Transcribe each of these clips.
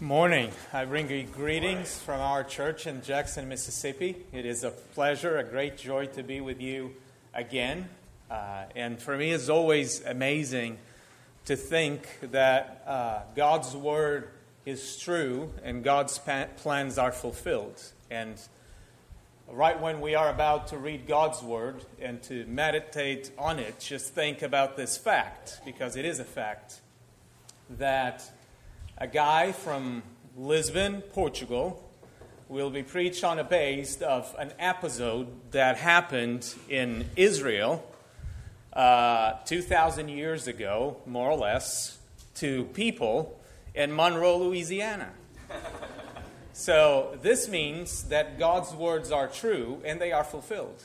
Morning. I bring you greetings from our church in Jackson, Mississippi. It is a pleasure, a great joy to be with you again. Uh, and for me, it's always amazing to think that uh, God's word is true and God's plans are fulfilled. And right when we are about to read God's word and to meditate on it, just think about this fact, because it is a fact, that a guy from Lisbon, Portugal, will be preached on a base of an episode that happened in Israel uh, 2,000 years ago, more or less, to people in Monroe, Louisiana. so this means that God's words are true and they are fulfilled.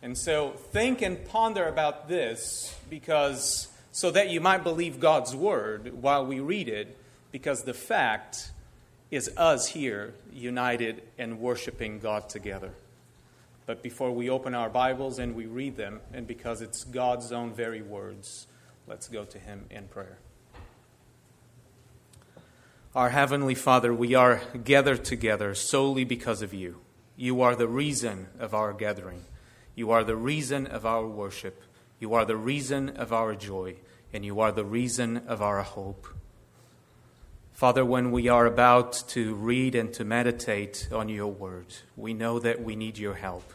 And so think and ponder about this because so that you might believe God's word while we read it, because the fact is us here united and worshiping God together. But before we open our Bibles and we read them, and because it's God's own very words, let's go to Him in prayer. Our Heavenly Father, we are gathered together solely because of you. You are the reason of our gathering. You are the reason of our worship. You are the reason of our joy, and you are the reason of our hope. Father, when we are about to read and to meditate on your word, we know that we need your help.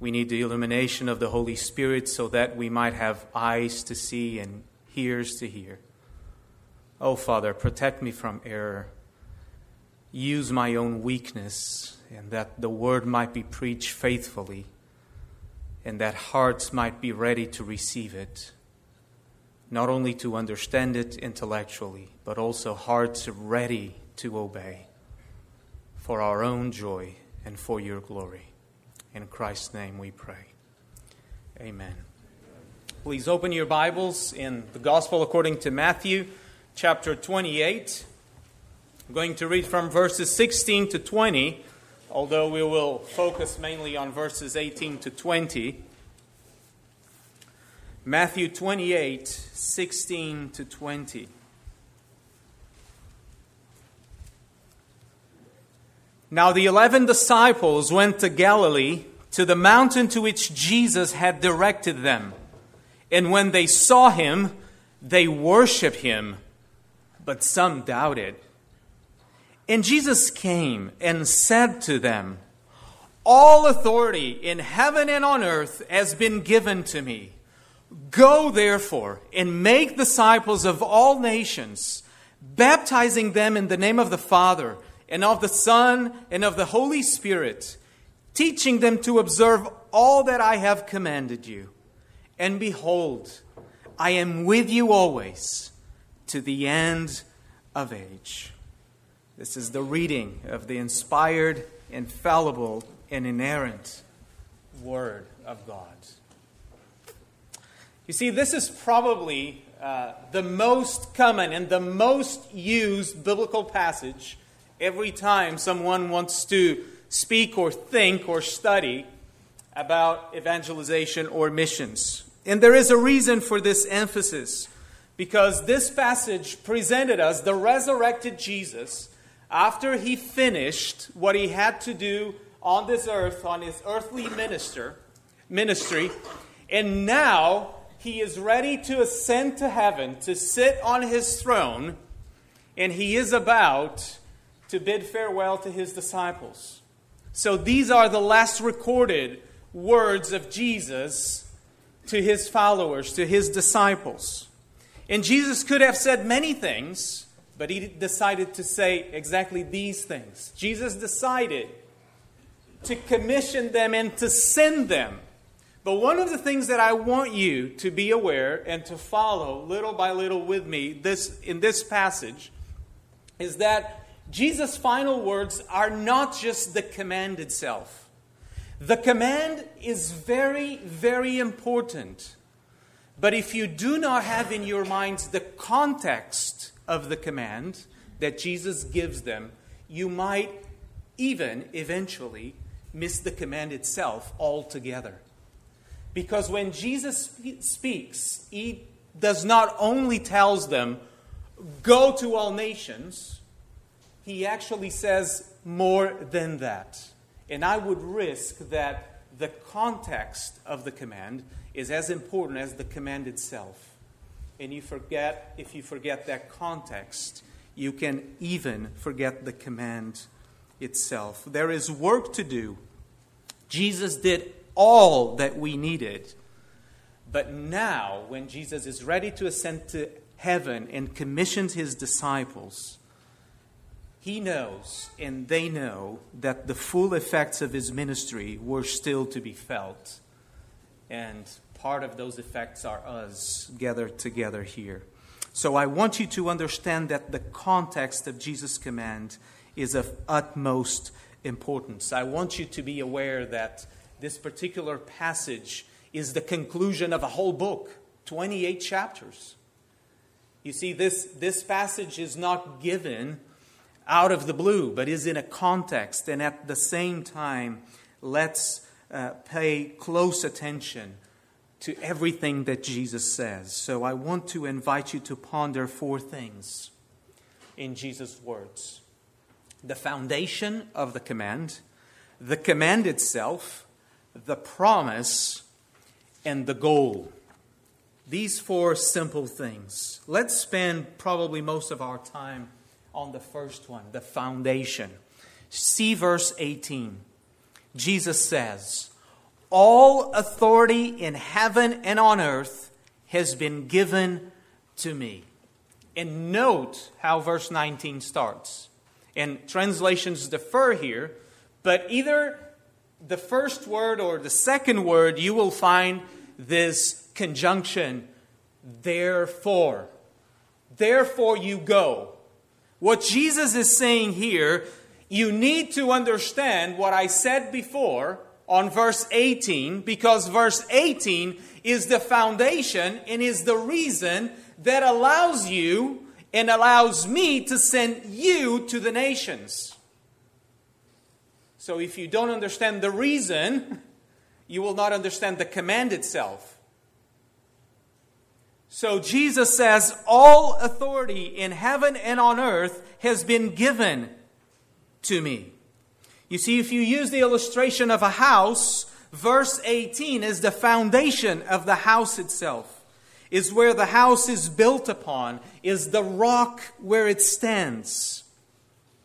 We need the illumination of the Holy Spirit so that we might have eyes to see and ears to hear. Oh, Father, protect me from error. Use my own weakness, and that the word might be preached faithfully and that hearts might be ready to receive it, not only to understand it intellectually, but also hearts ready to obey for our own joy and for your glory. In Christ's name we pray. Amen. Please open your Bibles in the Gospel according to Matthew chapter 28. I'm going to read from verses 16 to 20 although we will focus mainly on verses 18 to 20. Matthew 28, 16 to 20. Now the eleven disciples went to Galilee, to the mountain to which Jesus had directed them. And when they saw him, they worshiped him, but some doubted. And Jesus came and said to them, All authority in heaven and on earth has been given to me. Go therefore and make disciples of all nations, baptizing them in the name of the Father and of the Son and of the Holy Spirit, teaching them to observe all that I have commanded you. And behold, I am with you always to the end of age. This is the reading of the inspired, infallible, and inerrant Word of God. You see, this is probably uh, the most common and the most used biblical passage every time someone wants to speak or think or study about evangelization or missions. And there is a reason for this emphasis because this passage presented us the resurrected Jesus after he finished what he had to do on this earth, on his earthly minister, ministry, and now he is ready to ascend to heaven, to sit on his throne, and he is about to bid farewell to his disciples. So these are the last recorded words of Jesus to his followers, to his disciples. And Jesus could have said many things but he decided to say exactly these things. Jesus decided to commission them and to send them. But one of the things that I want you to be aware and to follow little by little with me this, in this passage is that Jesus' final words are not just the command itself. The command is very, very important. But if you do not have in your minds the context of the command that Jesus gives them, you might even eventually miss the command itself altogether. Because when Jesus speaks, he does not only tells them, go to all nations, he actually says more than that. And I would risk that the context of the command is as important as the command itself. And you forget, if you forget that context, you can even forget the command itself. There is work to do. Jesus did all that we needed. But now, when Jesus is ready to ascend to heaven and commissions his disciples, he knows and they know that the full effects of his ministry were still to be felt. And part of those effects are us gathered together here. So I want you to understand that the context of Jesus' command is of utmost importance. I want you to be aware that this particular passage is the conclusion of a whole book, 28 chapters. You see, this, this passage is not given out of the blue, but is in a context. And at the same time, let's uh, pay close attention to everything that Jesus says. So I want to invite you to ponder four things in Jesus' words the foundation of the command, the command itself, the promise, and the goal. These four simple things. Let's spend probably most of our time on the first one, the foundation. See verse 18. Jesus says, All authority in heaven and on earth has been given to me. And note how verse 19 starts. And translations differ here, but either the first word or the second word, you will find this conjunction, therefore. Therefore, you go. What Jesus is saying here, you need to understand what I said before on verse 18, because verse 18 is the foundation and is the reason that allows you and allows me to send you to the nations. So if you don't understand the reason, you will not understand the command itself. So Jesus says, All authority in heaven and on earth has been given to me. You see, if you use the illustration of a house, verse 18 is the foundation of the house itself, is where the house is built upon, is the rock where it stands.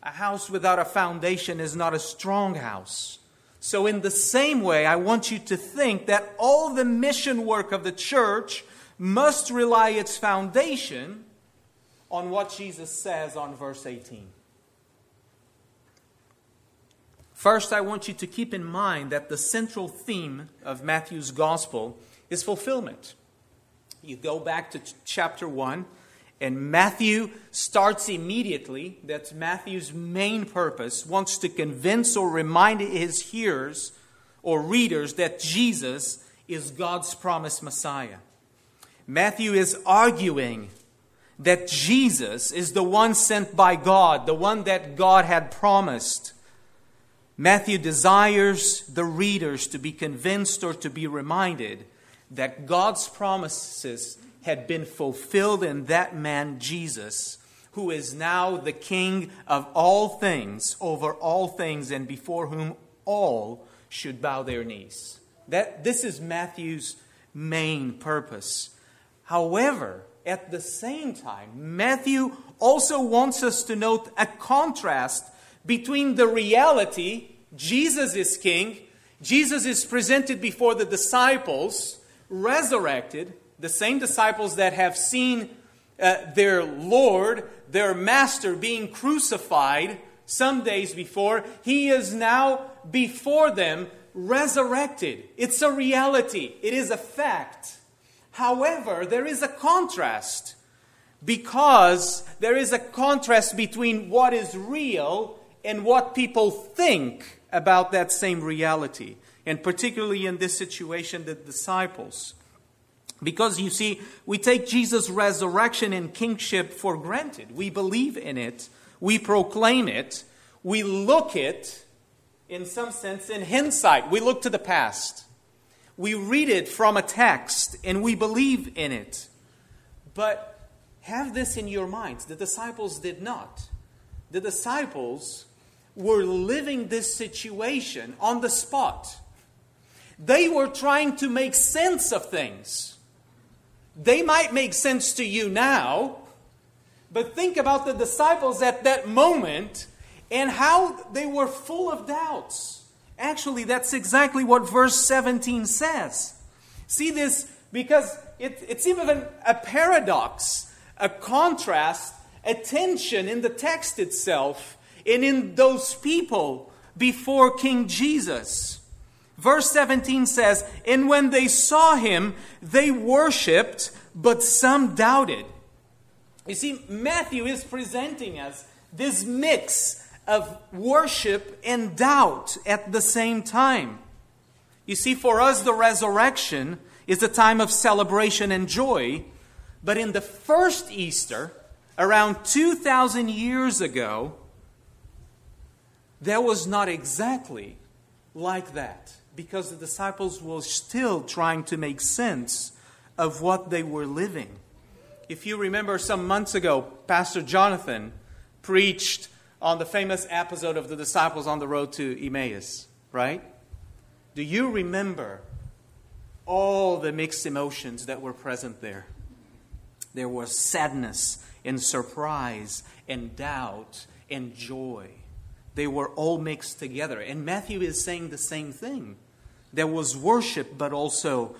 A house without a foundation is not a strong house. So, in the same way, I want you to think that all the mission work of the church must rely its foundation on what Jesus says on verse 18. First, I want you to keep in mind that the central theme of Matthew's gospel is fulfillment. You go back to chapter 1, and Matthew starts immediately. That's Matthew's main purpose, wants to convince or remind his hearers or readers that Jesus is God's promised Messiah. Matthew is arguing that Jesus is the one sent by God, the one that God had promised. Matthew desires the readers to be convinced or to be reminded that God's promises had been fulfilled in that man, Jesus, who is now the King of all things, over all things, and before whom all should bow their knees. That, this is Matthew's main purpose. However, at the same time, Matthew also wants us to note a contrast between the reality Jesus is king, Jesus is presented before the disciples, resurrected, the same disciples that have seen uh, their Lord, their Master, being crucified some days before. He is now before them, resurrected. It's a reality, it is a fact. However, there is a contrast because there is a contrast between what is real and what people think about that same reality. And particularly in this situation, the disciples. Because you see, we take Jesus' resurrection and kingship for granted. We believe in it, we proclaim it, we look it, in some sense, in hindsight. We look to the past. We read it from a text and we believe in it. But have this in your minds. The disciples did not. The disciples were living this situation on the spot. They were trying to make sense of things. They might make sense to you now, but think about the disciples at that moment and how they were full of doubts. Actually, that's exactly what verse 17 says. See this because it, it's even a paradox, a contrast, a tension in the text itself and in those people before King Jesus. Verse 17 says, And when they saw him, they worshiped, but some doubted. You see, Matthew is presenting us this mix of worship and doubt at the same time. You see, for us, the resurrection is a time of celebration and joy, but in the first Easter, around 2,000 years ago, that was not exactly like that because the disciples were still trying to make sense of what they were living. If you remember some months ago, Pastor Jonathan preached on the famous episode of the disciples on the road to Emmaus, right? Do you remember all the mixed emotions that were present there? There was sadness and surprise and doubt and joy. They were all mixed together. And Matthew is saying the same thing. There was worship, but also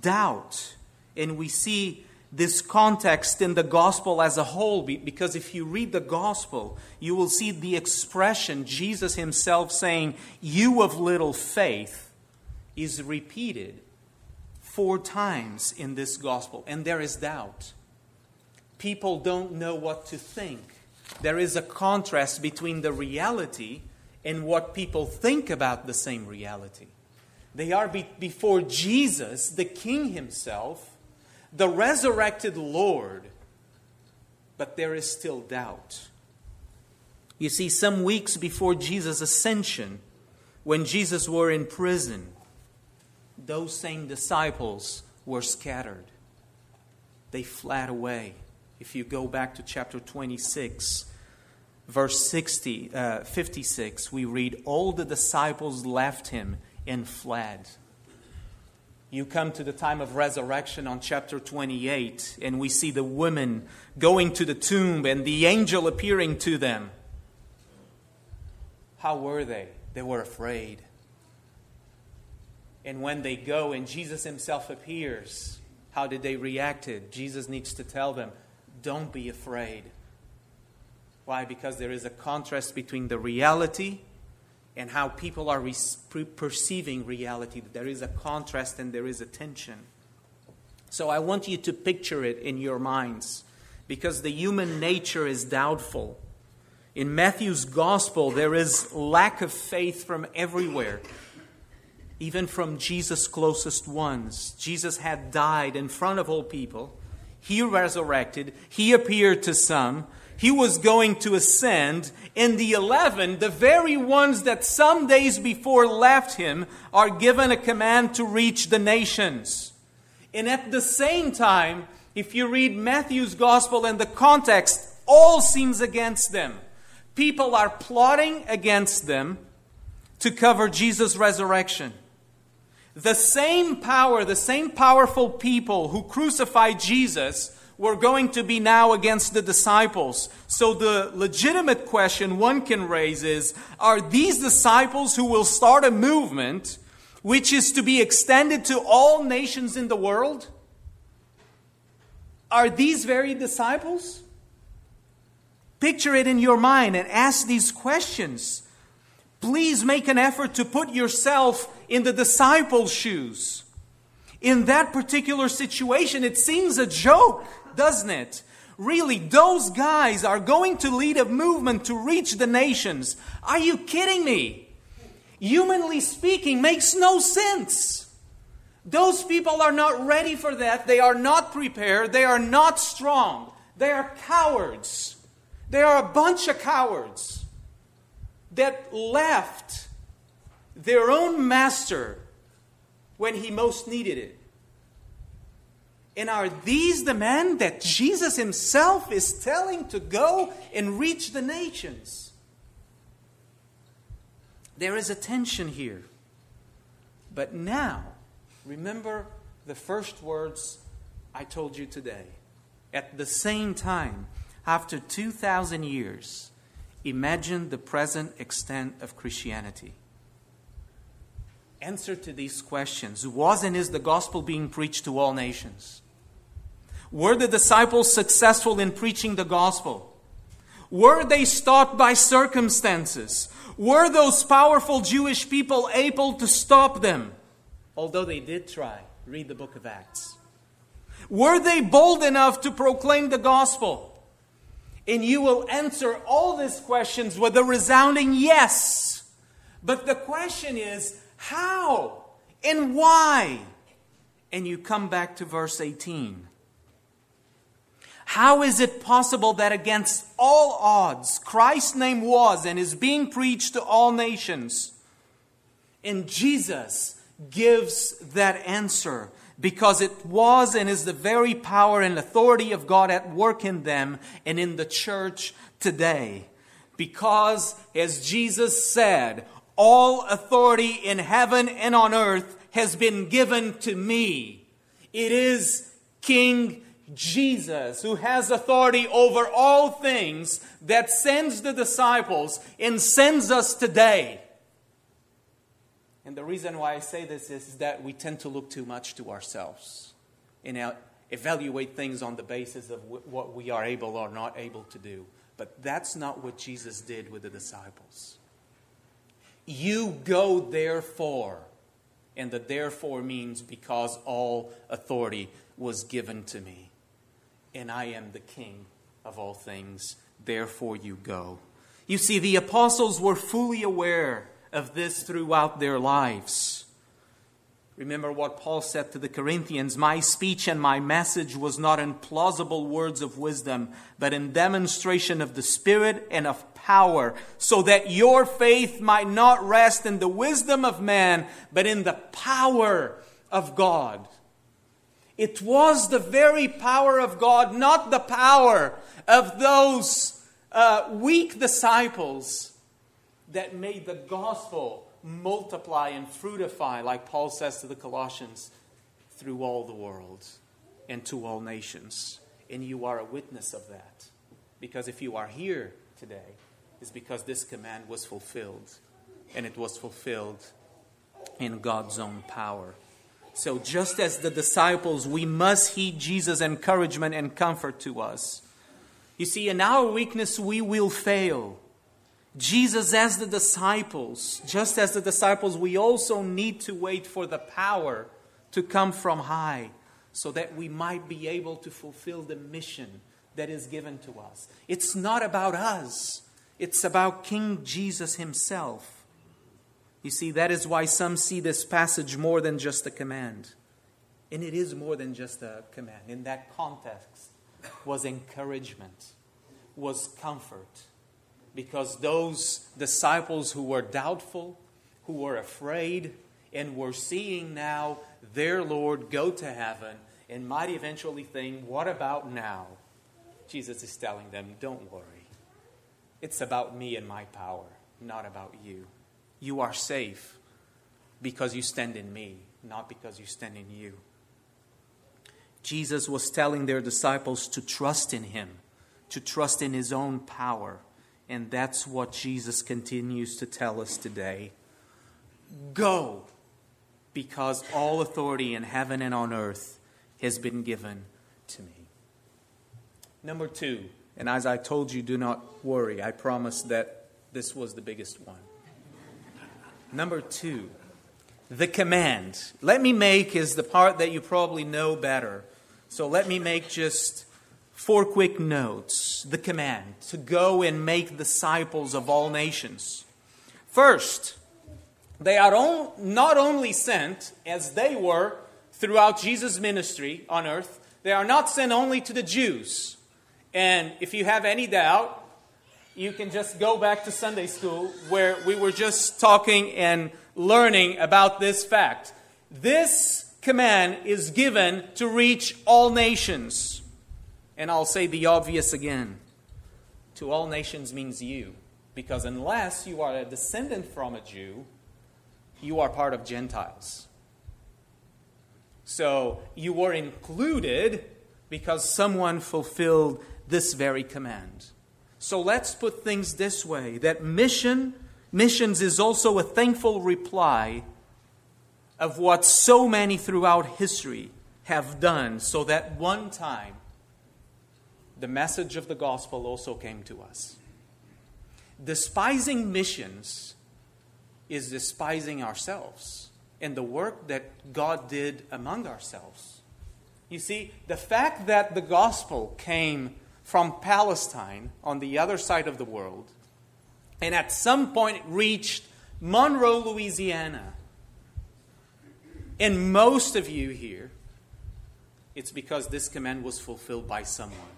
doubt. And we see this context in the gospel as a whole, because if you read the gospel, you will see the expression Jesus himself saying, You of little faith, is repeated four times in this gospel. And there is doubt. People don't know what to think. There is a contrast between the reality and what people think about the same reality. They are be- before Jesus, the King Himself, the resurrected Lord, but there is still doubt. You see, some weeks before Jesus' ascension, when Jesus were in prison, those same disciples were scattered. They fled away. If you go back to chapter 26, verse 60, uh, 56, we read, All the disciples left him and fled. You come to the time of resurrection on chapter 28, and we see the women going to the tomb and the angel appearing to them. How were they? They were afraid. And when they go and Jesus himself appears, how did they react? Jesus needs to tell them, don't be afraid. Why? Because there is a contrast between the reality and how people are perceiving reality. There is a contrast and there is a tension. So I want you to picture it in your minds because the human nature is doubtful. In Matthew's gospel, there is lack of faith from everywhere, even from Jesus' closest ones. Jesus had died in front of all people. He resurrected. He appeared to some he was going to ascend, and the eleven, the very ones that some days before left him, are given a command to reach the nations. And at the same time, if you read Matthew's gospel and the context, all seems against them. People are plotting against them to cover Jesus' resurrection. The same power, the same powerful people who crucified Jesus were going to be now against the disciples. So the legitimate question one can raise is Are these disciples who will start a movement which is to be extended to all nations in the world? Are these very disciples? Picture it in your mind and ask these questions. Please make an effort to put yourself in the disciples' shoes. In that particular situation, it seems a joke doesn't it? Really, those guys are going to lead a movement to reach the nations. Are you kidding me? Humanly speaking, makes no sense. Those people are not ready for that. They are not prepared. They are not strong. They are cowards. They are a bunch of cowards that left their own master when he most needed it. And are these the men that Jesus himself is telling to go and reach the nations? There is a tension here. But now, remember the first words I told you today. At the same time, after 2,000 years, imagine the present extent of Christianity. Answer to these questions Was and is the gospel being preached to all nations? Were the disciples successful in preaching the gospel? Were they stopped by circumstances? Were those powerful Jewish people able to stop them? Although they did try. Read the book of Acts. Were they bold enough to proclaim the gospel? And you will answer all these questions with a resounding yes. But the question is how and why? And you come back to verse 18. How is it possible that against all odds, Christ's name was and is being preached to all nations? And Jesus gives that answer because it was and is the very power and authority of God at work in them and in the church today. Because, as Jesus said, all authority in heaven and on earth has been given to me. It is King Jesus, who has authority over all things, that sends the disciples and sends us today. And the reason why I say this is that we tend to look too much to ourselves and evaluate things on the basis of what we are able or not able to do. But that's not what Jesus did with the disciples. You go therefore. And the therefore means because all authority was given to me and I am the King of all things. Therefore, you go. You see, the apostles were fully aware of this throughout their lives. Remember what Paul said to the Corinthians My speech and my message was not in plausible words of wisdom, but in demonstration of the Spirit and of power, so that your faith might not rest in the wisdom of man, but in the power of God. It was the very power of God, not the power of those uh, weak disciples, that made the gospel multiply and fruitify, like Paul says to the Colossians, through all the world and to all nations. And you are a witness of that. Because if you are here today, it's because this command was fulfilled. And it was fulfilled in God's own power. So, just as the disciples, we must heed Jesus' encouragement and comfort to us. You see, in our weakness, we will fail. Jesus, as the disciples, just as the disciples, we also need to wait for the power to come from high so that we might be able to fulfill the mission that is given to us. It's not about us, it's about King Jesus himself. You see, that is why some see this passage more than just a command. And it is more than just a command. In that context, was encouragement, was comfort. Because those disciples who were doubtful, who were afraid, and were seeing now their Lord go to heaven and might eventually think, What about now? Jesus is telling them, Don't worry. It's about me and my power, not about you. You are safe because you stand in me, not because you stand in you. Jesus was telling their disciples to trust in him, to trust in his own power. And that's what Jesus continues to tell us today. Go, because all authority in heaven and on earth has been given to me. Number two, and as I told you, do not worry. I promise that this was the biggest one. Number two, the command. Let me make is the part that you probably know better. So let me make just four quick notes. The command to go and make disciples of all nations. First, they are on, not only sent as they were throughout Jesus' ministry on earth, they are not sent only to the Jews. And if you have any doubt, you can just go back to Sunday school where we were just talking and learning about this fact. This command is given to reach all nations. And I'll say the obvious again to all nations means you. Because unless you are a descendant from a Jew, you are part of Gentiles. So you were included because someone fulfilled this very command. So let's put things this way that mission missions is also a thankful reply of what so many throughout history have done so that one time the message of the gospel also came to us. Despising missions is despising ourselves and the work that God did among ourselves. You see, the fact that the gospel came from Palestine on the other side of the world and at some point reached Monroe, Louisiana, and most of you here, it's because this command was fulfilled by someone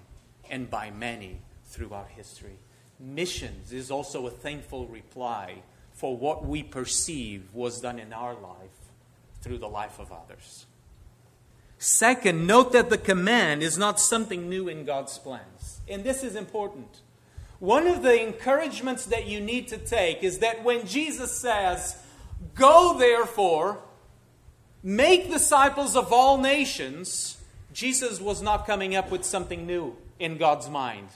and by many throughout history. Missions is also a thankful reply for what we perceive was done in our life through the life of others. Second, note that the command is not something new in God's plans. And this is important. One of the encouragements that you need to take is that when Jesus says, Go therefore, make disciples of all nations, Jesus was not coming up with something new in God's mind.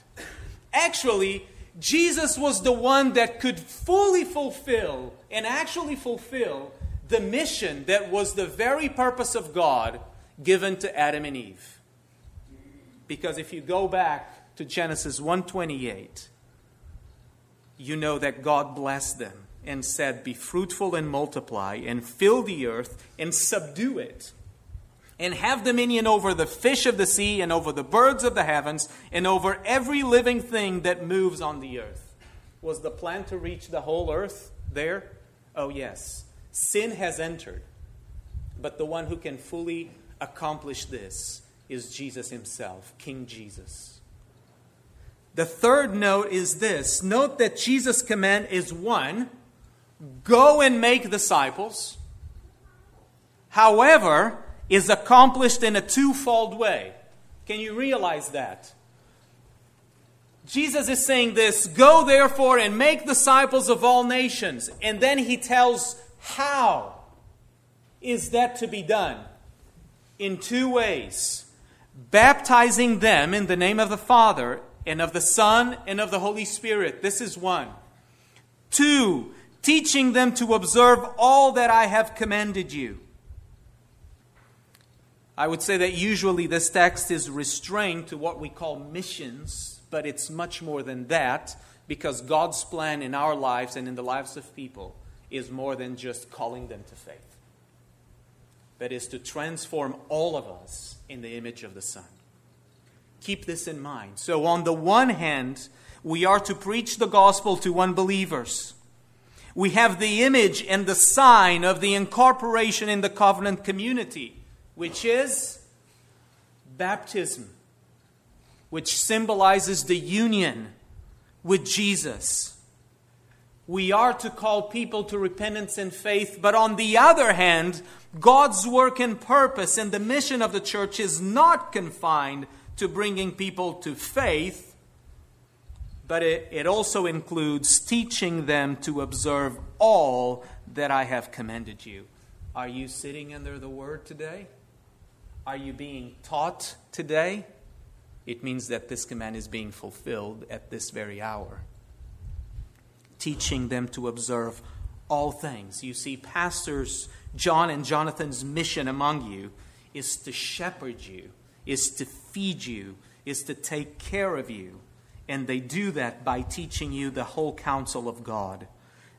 Actually, Jesus was the one that could fully fulfill and actually fulfill the mission that was the very purpose of God given to Adam and Eve. Because if you go back to Genesis 128, you know that God blessed them and said, Be fruitful and multiply, and fill the earth and subdue it and have dominion over the fish of the sea, and over the birds of the heavens, and over every living thing that moves on the earth. Was the plan to reach the whole earth there? Oh, yes. Sin has entered. But the one who can fully accomplish this is Jesus himself, King Jesus. The third note is this note that Jesus' command is one go and make disciples. However, is accomplished in a twofold way. Can you realize that? Jesus is saying this Go therefore and make disciples of all nations. And then he tells how is that to be done? In two ways baptizing them in the name of the Father and of the Son and of the Holy Spirit. This is one. Two, teaching them to observe all that I have commanded you. I would say that usually this text is restrained to what we call missions, but it's much more than that because God's plan in our lives and in the lives of people is more than just calling them to faith, but is to transform all of us in the image of the Son. Keep this in mind. So, on the one hand, we are to preach the gospel to unbelievers. We have the image and the sign of the incorporation in the covenant community which is baptism, which symbolizes the union with Jesus. We are to call people to repentance and faith, but on the other hand, God's work and purpose and the mission of the church is not confined to bringing people to faith, but it, it also includes teaching them to observe all that I have commanded you. Are you sitting under the word today? Are you being taught today? It means that this command is being fulfilled at this very hour. Teaching them to observe all things. You see, pastors, John and Jonathan's mission among you is to shepherd you, is to feed you, is to take care of you. And they do that by teaching you the whole counsel of God.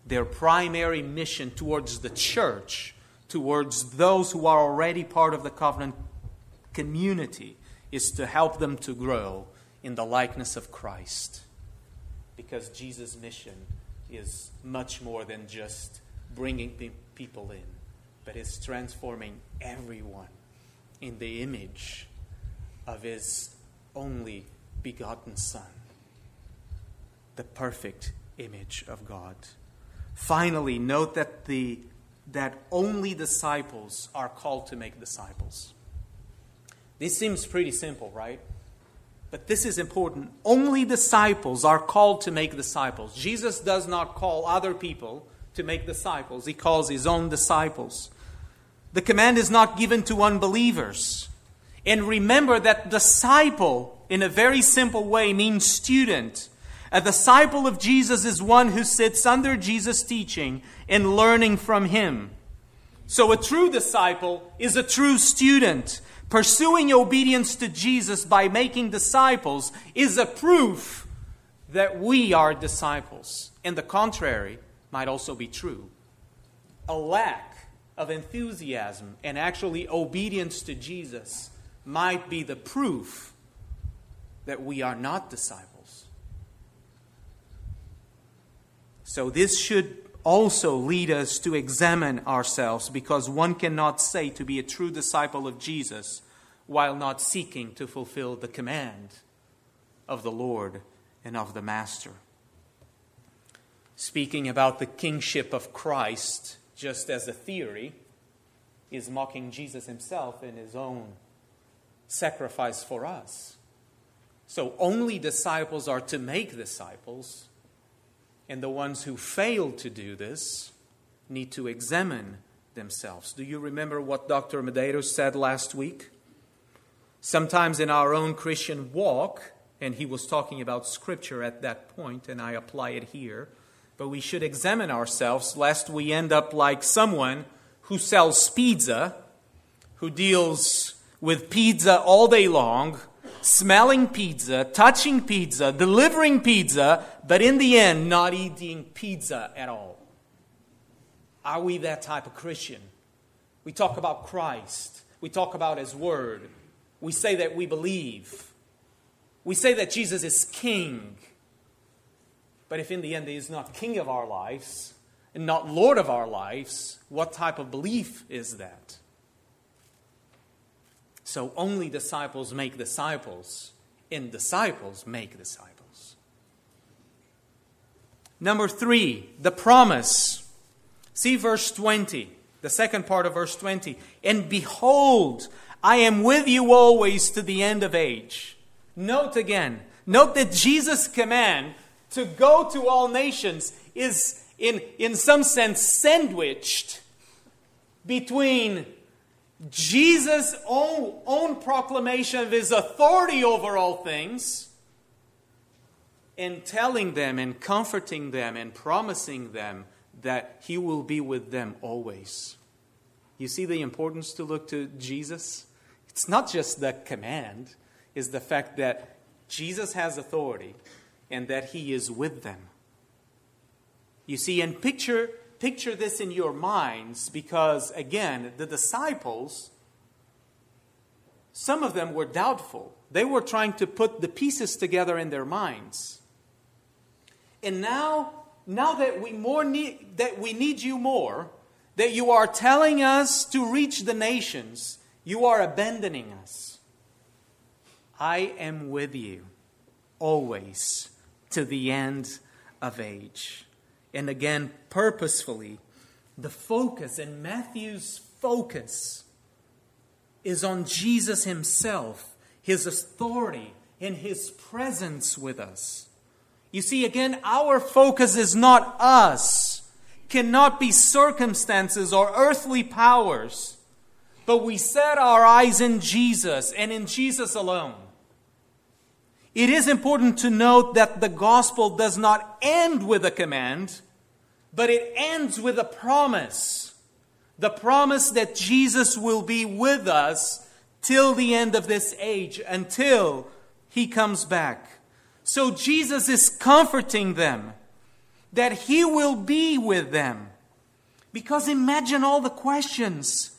Their primary mission towards the church, towards those who are already part of the covenant community is to help them to grow in the likeness of Christ. Because Jesus' mission is much more than just bringing pe- people in, but is transforming everyone in the image of His only begotten Son, the perfect image of God. Finally, note that the that only disciples are called to make disciples. This seems pretty simple, right? But this is important. Only disciples are called to make disciples. Jesus does not call other people to make disciples, he calls his own disciples. The command is not given to unbelievers. And remember that disciple, in a very simple way, means student. A disciple of Jesus is one who sits under Jesus' teaching and learning from him. So a true disciple is a true student. Pursuing obedience to Jesus by making disciples is a proof that we are disciples. And the contrary might also be true. A lack of enthusiasm and actually obedience to Jesus might be the proof that we are not disciples. So, this should also lead us to examine ourselves because one cannot say to be a true disciple of Jesus while not seeking to fulfill the command of the Lord and of the Master. Speaking about the kingship of Christ, just as a theory, is mocking Jesus himself in his own sacrifice for us. So, only disciples are to make disciples and the ones who fail to do this need to examine themselves. Do you remember what Dr. Medeiros said last week? Sometimes in our own Christian walk, and he was talking about Scripture at that point, and I apply it here, but we should examine ourselves lest we end up like someone who sells pizza, who deals with pizza all day long smelling pizza, touching pizza, delivering pizza, but in the end, not eating pizza at all. Are we that type of Christian? We talk about Christ, we talk about His Word, we say that we believe, we say that Jesus is King. But if in the end He is not King of our lives and not Lord of our lives, what type of belief is that? So only disciples make disciples, and disciples make disciples. Number three, the promise. See verse 20, the second part of verse 20. And behold, I am with you always to the end of age. Note again, note that Jesus' command to go to all nations is, in, in some sense, sandwiched between Jesus' own, own proclamation of his authority over all things and telling them and comforting them and promising them that he will be with them always. You see the importance to look to Jesus? It's not just the command, it's the fact that Jesus has authority and that he is with them. You see, and picture picture this in your minds because, again, the disciples, some of them were doubtful. They were trying to put the pieces together in their minds. And now, now that we more need that we need you more, that you are telling us to reach the nations, you are abandoning us. I am with you always to the end of age and again purposefully. The focus, and Matthew's focus, is on Jesus himself, his authority, and his presence with us. You see, again, our focus is not us, cannot be circumstances or earthly powers, but we set our eyes in Jesus and in Jesus alone. It is important to note that the gospel does not end with a command, but it ends with a promise. The promise that Jesus will be with us till the end of this age, until he comes back. So Jesus is comforting them that he will be with them. Because imagine all the questions.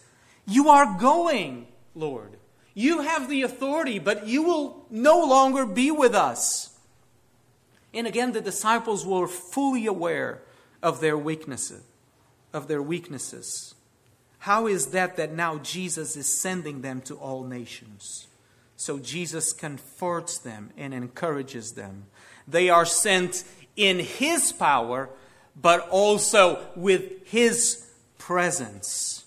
You are going, Lord. You have the authority, but you will no longer be with us. And again, the disciples were fully aware of their weaknesses, of their weaknesses. How is that that now Jesus is sending them to all nations? So Jesus comforts them and encourages them. They are sent in his power, but also with his presence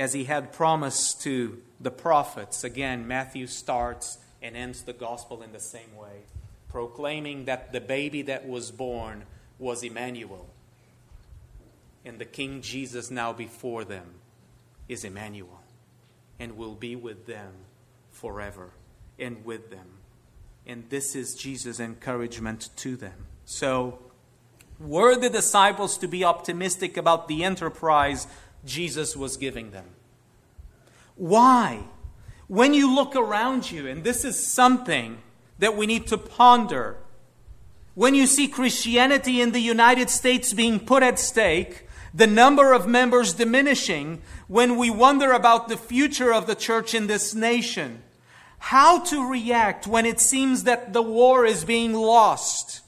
as he had promised to the prophets. Again, Matthew starts and ends the gospel in the same way, proclaiming that the baby that was born was Emmanuel. And the King Jesus now before them is Emmanuel and will be with them forever and with them. And this is Jesus' encouragement to them. So, were the disciples to be optimistic about the enterprise Jesus was giving them? Why? When you look around you, and this is something that we need to ponder, when you see Christianity in the United States being put at stake, the number of members diminishing, when we wonder about the future of the church in this nation, how to react when it seems that the war is being lost,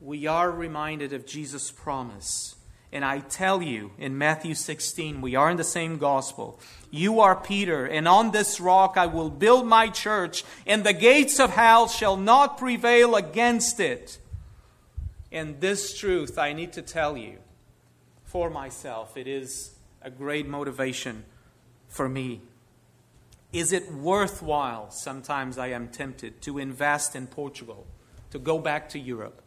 we are reminded of Jesus' promise. And I tell you, in Matthew 16, we are in the same gospel. You are Peter, and on this rock I will build my church, and the gates of hell shall not prevail against it. And this truth I need to tell you for myself. It is a great motivation for me. Is it worthwhile? Sometimes I am tempted to invest in Portugal, to go back to Europe.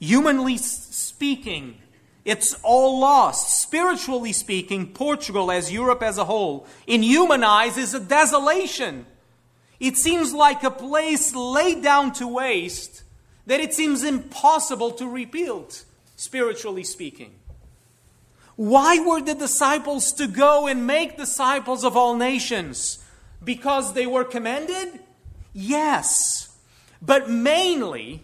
Humanly speaking, it's all lost. Spiritually speaking, Portugal, as Europe as a whole, in human eyes, is a desolation. It seems like a place laid down to waste that it seems impossible to rebuild, spiritually speaking. Why were the disciples to go and make disciples of all nations? Because they were commanded? Yes. But mainly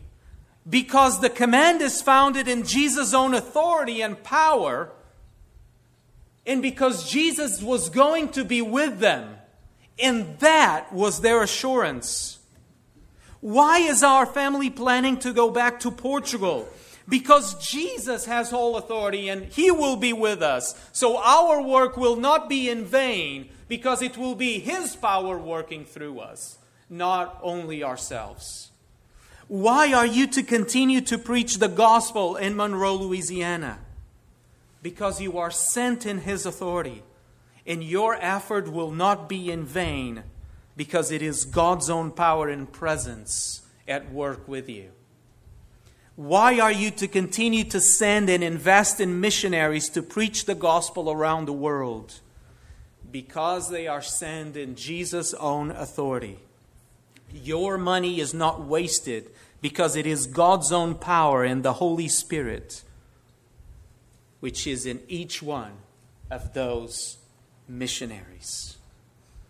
because the command is founded in Jesus' own authority and power, and because Jesus was going to be with them. And that was their assurance. Why is our family planning to go back to Portugal? because Jesus has all authority and He will be with us. So our work will not be in vain because it will be His power working through us, not only ourselves. Why are you to continue to preach the gospel in Monroe, Louisiana? Because you are sent in His authority, and your effort will not be in vain because it is God's own power and presence at work with you. Why are you to continue to send and invest in missionaries to preach the gospel around the world? Because they are sent in Jesus' own authority. Your money is not wasted because it is God's own power and the Holy Spirit which is in each one of those missionaries.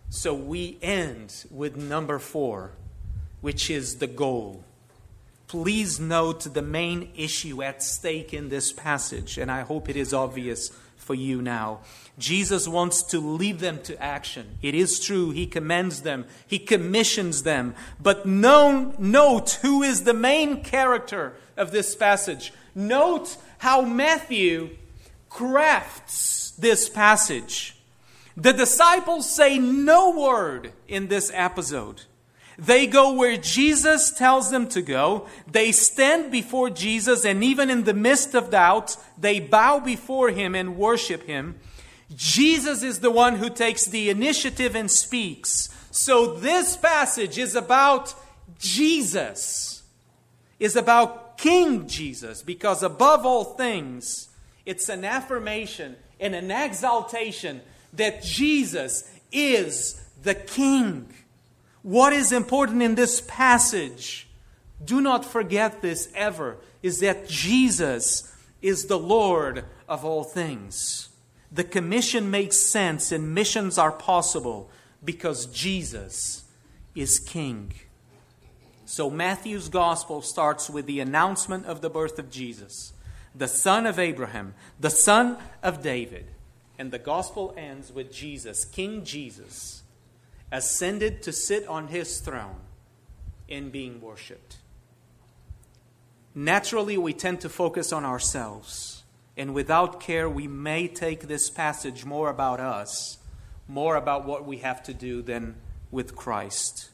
So we end with number four, which is the goal please note the main issue at stake in this passage, and I hope it is obvious for you now. Jesus wants to lead them to action. It is true, He commends them, He commissions them. But know, note who is the main character of this passage. Note how Matthew crafts this passage. The disciples say no word in this episode. They go where Jesus tells them to go. They stand before Jesus, and even in the midst of doubt, they bow before him and worship him. Jesus is the one who takes the initiative and speaks. So this passage is about Jesus, is about King Jesus, because above all things, it's an affirmation and an exaltation that Jesus is the King. What is important in this passage, do not forget this ever, is that Jesus is the Lord of all things. The commission makes sense and missions are possible because Jesus is King. So Matthew's gospel starts with the announcement of the birth of Jesus, the son of Abraham, the son of David. And the gospel ends with Jesus, King Jesus ascended to sit on his throne in being worshiped. Naturally, we tend to focus on ourselves, and without care, we may take this passage more about us, more about what we have to do than with Christ.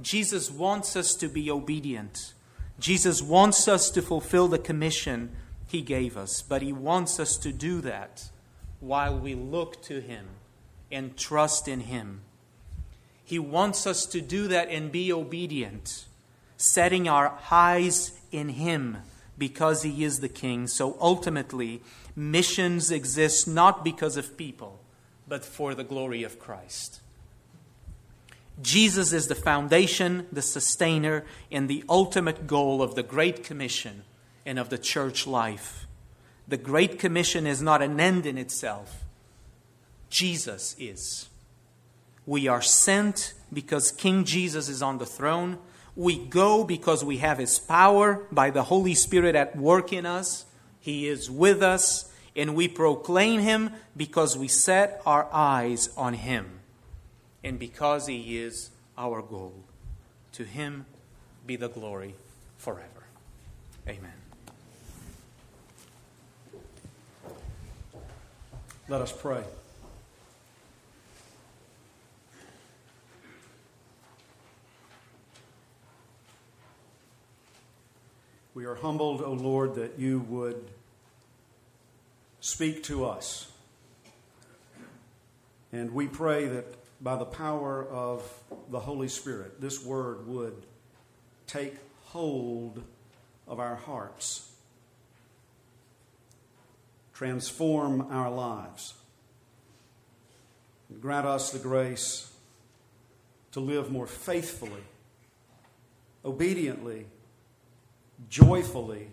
Jesus wants us to be obedient. Jesus wants us to fulfill the commission He gave us, but He wants us to do that while we look to Him and trust in Him. He wants us to do that and be obedient, setting our eyes in Him because He is the King. So ultimately, missions exist not because of people, but for the glory of Christ. Jesus is the foundation, the sustainer, and the ultimate goal of the Great Commission and of the church life. The Great Commission is not an end in itself, Jesus is. We are sent because King Jesus is on the throne. We go because we have His power by the Holy Spirit at work in us. He is with us, and we proclaim Him because we set our eyes on Him and because He is our goal. To Him be the glory forever. Amen. Let us pray. We are humbled, O Lord, that you would speak to us. And we pray that by the power of the Holy Spirit, this word would take hold of our hearts, transform our lives, and grant us the grace to live more faithfully, obediently, joyfully,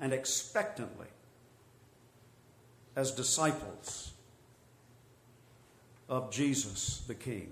and expectantly as disciples of Jesus the King.